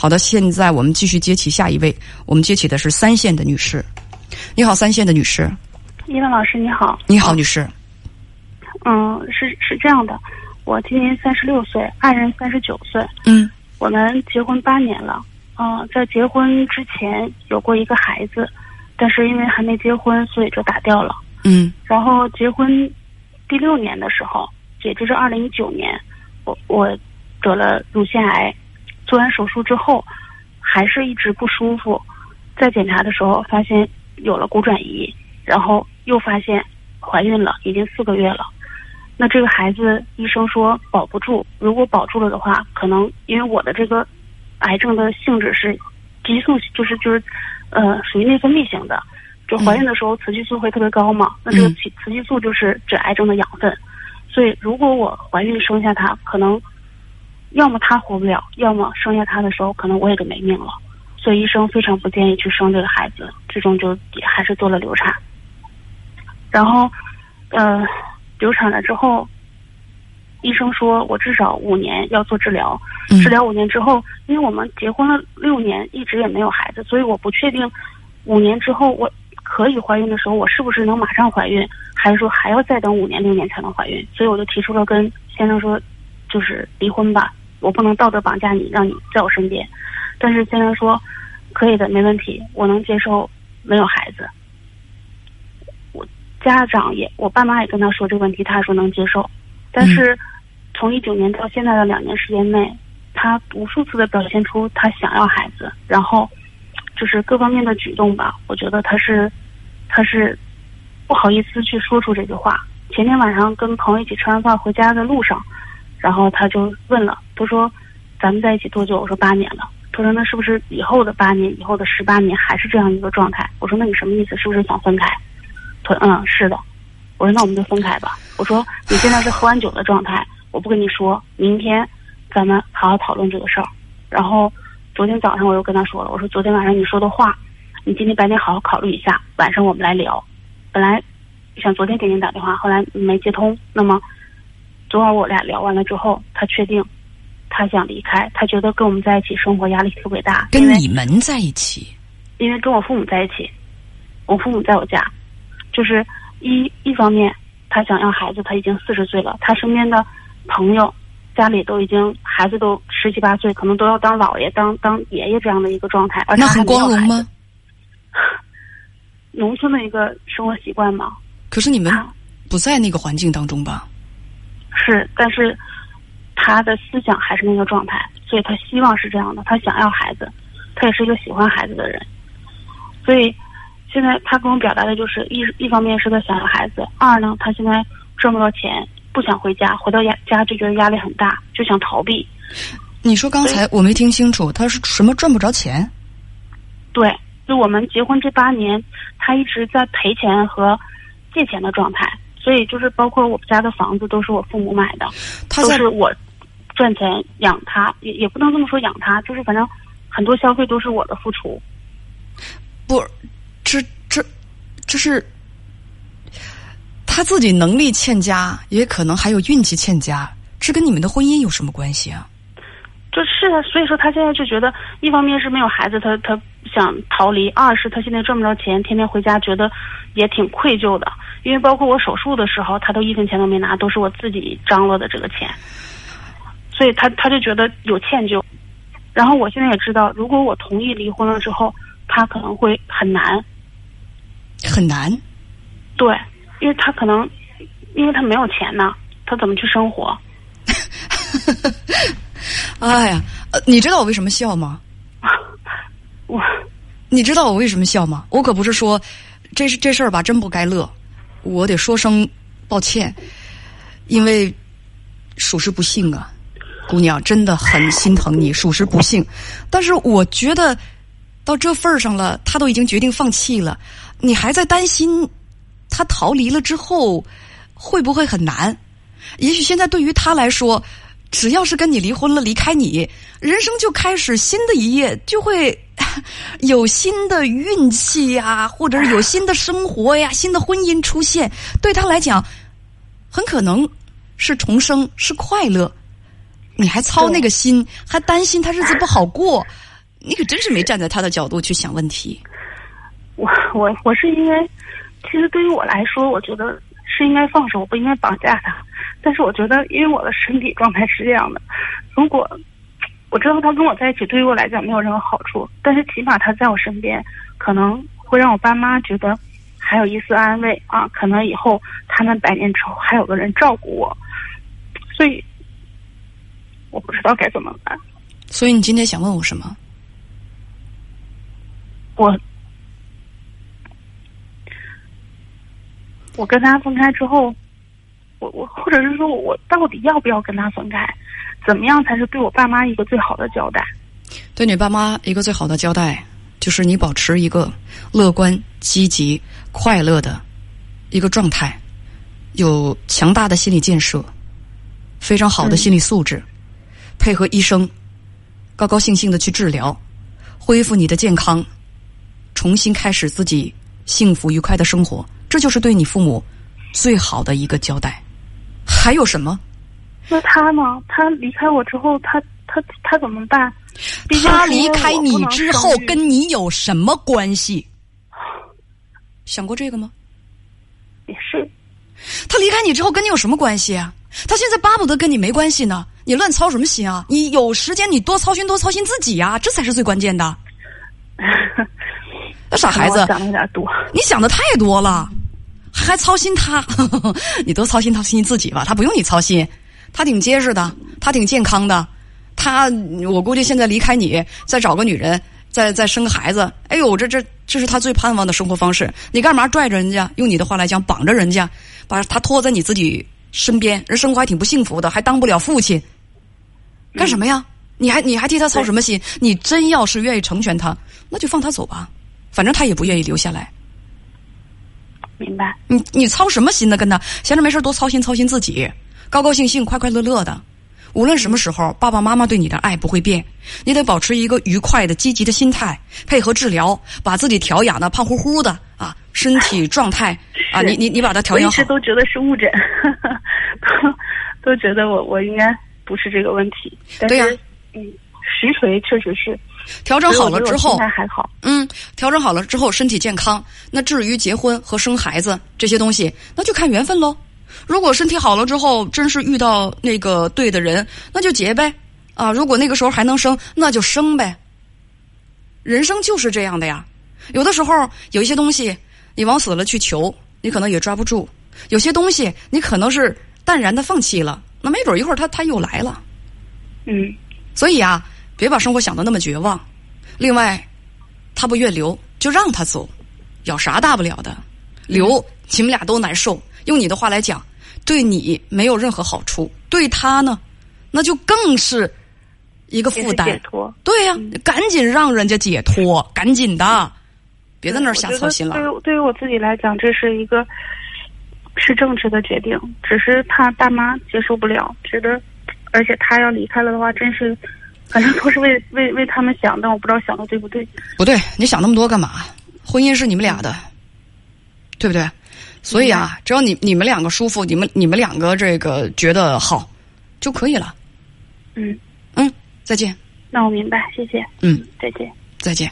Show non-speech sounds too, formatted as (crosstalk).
好的，现在我们继续接起下一位，我们接起的是三线的女士。你好，三线的女士。伊文老师，你好。你好，女士。嗯，是是这样的，我今年三十六岁，爱人三十九岁。嗯。我们结婚八年了。嗯，在结婚之前有过一个孩子，但是因为还没结婚，所以就打掉了。嗯。然后结婚第六年的时候，也就是二零一九年，我我得了乳腺癌，做完手术之后，还是一直不舒服。在检查的时候发现有了骨转移，然后又发现怀孕了，已经四个月了。那这个孩子医生说保不住，如果保住了的话，可能因为我的这个癌症的性质是激素，就是就是呃属于内分泌型的，就怀孕的时候雌激素会特别高嘛。那这个雌雌激素就是指癌症的养分，所以如果我怀孕生下他，可能要么他活不了，要么生下他的时候可能我也就没命了。所以医生非常不建议去生这个孩子，最终就还是做了流产。然后，呃，流产了之后，医生说我至少五年要做治疗。治疗五年之后，因为我们结婚了六年，一直也没有孩子，所以我不确定五年之后我可以怀孕的时候，我是不是能马上怀孕，还是说还要再等五年六年才能怀孕？所以我就提出了跟先生说，就是离婚吧，我不能道德绑架你，让你在我身边。但是先生说，可以的，没问题，我能接受没有孩子。我家长也，我爸妈也跟他说这个问题，他说能接受。但是从一九年到现在的两年时间内，他无数次的表现出他想要孩子，然后就是各方面的举动吧，我觉得他是他是不好意思去说出这句话。前天晚上跟朋友一起吃完饭回家的路上，然后他就问了，他说：“咱们在一起多久？”我说：“八年了。”他说：“那是不是以后的八年，以后的十八年还是这样一个状态？”我说：“那你什么意思？是不是想分开？”他说：“嗯，是的。”我说：“那我们就分开吧。”我说：“你现在是喝完酒的状态，我不跟你说，明天咱们好好讨论这个事儿。”然后昨天早上我又跟他说了，我说：“昨天晚上你说的话，你今天白天好好考虑一下，晚上我们来聊。”本来想昨天给您打电话，后来没接通。那么昨晚我俩聊完了之后，他确定。他想离开，他觉得跟我们在一起生活压力特别大。跟你们在一起？因为跟我父母在一起，我父母在我家，就是一一方面，他想要孩子，他已经四十岁了，他身边的朋友家里都已经孩子都十七八岁，可能都要当姥爷、当当爷爷这样的一个状态。那很光荣吗？(laughs) 农村的一个生活习惯嘛。可是你们不在那个环境当中吧？是，但是。他的思想还是那个状态，所以他希望是这样的。他想要孩子，他也是一个喜欢孩子的人。所以现在他跟我表达的就是一一方面是他想要孩子，二呢他现在赚不到钱，不想回家，回到家家就觉得压力很大，就想逃避。你说刚才我没听清楚，他是什么赚不着钱？对，就我们结婚这八年，他一直在赔钱和借钱的状态，所以就是包括我们家的房子都是我父母买的，都是我。赚钱养他，也也不能这么说养他，就是反正很多消费都是我的付出。不，这这这是他自己能力欠佳，也可能还有运气欠佳，这跟你们的婚姻有什么关系啊？就是啊，所以说他现在就觉得，一方面是没有孩子，他他想逃离；二是他现在赚不着钱，天天回家觉得也挺愧疚的，因为包括我手术的时候，他都一分钱都没拿，都是我自己张罗的这个钱。所以他他就觉得有歉疚，然后我现在也知道，如果我同意离婚了之后，他可能会很难，很难。对，因为他可能，因为他没有钱呢，他怎么去生活？(laughs) 哎呀，呃，你知道我为什么笑吗？(laughs) 我，你知道我为什么笑吗？我可不是说，这是这事儿吧，真不该乐，我得说声抱歉，因为属实不幸啊。姑娘真的很心疼你，属实不幸。但是我觉得到这份儿上了，他都已经决定放弃了，你还在担心他逃离了之后会不会很难？也许现在对于他来说，只要是跟你离婚了，离开你，人生就开始新的一页，就会有新的运气呀，或者是有新的生活呀，新的婚姻出现。对他来讲，很可能是重生，是快乐。你还操那个心，还担心他日子不好过，你可真是没站在他的角度去想问题。我我我是因为，其实对于我来说，我觉得是应该放手，我不应该绑架他。但是我觉得，因为我的身体状态是这样的，如果我知道他跟我在一起，对于我来讲没有任何好处，但是起码他在我身边，可能会让我爸妈觉得还有一丝安慰啊。可能以后他们百年之后还有个人照顾我，所以我不知道该怎么办。所以你今天想问我什么？我我跟他分开之后，我我或者是说我到底要不要跟他分开？怎么样才是对我爸妈一个最好的交代？对你爸妈一个最好的交代，就是你保持一个乐观、积极、快乐的一个状态，有强大的心理建设，非常好的心理素质，配合医生，高高兴兴的去治疗，恢复你的健康，重新开始自己幸福愉快的生活，这就是对你父母最好的一个交代。还有什么？那他呢？他离开我之后，他他他怎么办？他离开你之后，跟你有什么关系？想过这个吗？也是。他离开你之后，跟你有什么关系啊？他现在巴不得跟你没关系呢。你乱操什么心啊？你有时间，你多操心，多操心自己呀，这才是最关键的。(laughs) 那傻孩子，想的有点多。你想的太多了，还操心他？(laughs) 你多操心操心自己吧，他不用你操心。他挺结实的，他挺健康的，他我估计现在离开你，再找个女人，再再生个孩子，哎呦，这这这是他最盼望的生活方式。你干嘛拽着人家？用你的话来讲，绑着人家，把他拖在你自己身边，人生活还挺不幸福的，还当不了父亲，干什么呀？你还你还替他操什么心？你真要是愿意成全他，那就放他走吧，反正他也不愿意留下来。明白？你你操什么心呢？跟他闲着没事多操心操心自己。高高兴兴、快快乐乐的，无论什么时候，爸爸妈妈对你的爱不会变。你得保持一个愉快的、积极的心态，配合治疗，把自己调养的胖乎乎的啊，身体状态啊，(laughs) 你你你把它调养好。我一直都觉得是误诊，都觉得我我应该不是这个问题。对呀，嗯，实锤确实是调整好了之后，还好。嗯，调整好了之后，身体健康。那至于结婚和生孩子这些东西，那就看缘分喽。如果身体好了之后，真是遇到那个对的人，那就结呗，啊！如果那个时候还能生，那就生呗。人生就是这样的呀。有的时候有一些东西，你往死了去求，你可能也抓不住；有些东西，你可能是淡然的放弃了，那没准一会儿他他又来了。嗯。所以啊，别把生活想的那么绝望。另外，他不愿留，就让他走，有啥大不了的？留，你们俩都难受。用你的话来讲。对你没有任何好处，对他呢，那就更是一个负担。解脱，对呀，赶紧让人家解脱，赶紧的，别在那儿瞎操心了。对于对于我自己来讲，这是一个是正确的决定，只是他爸妈接受不了，觉得，而且他要离开了的话，真是，反正都是为 (laughs) 为为他们想，但我不知道想的对不对。不对，你想那么多干嘛？婚姻是你们俩的，对不对？所以啊，只要你你们两个舒服，你们你们两个这个觉得好，就可以了。嗯嗯，再见。那我明白，谢谢。嗯，再见。再见。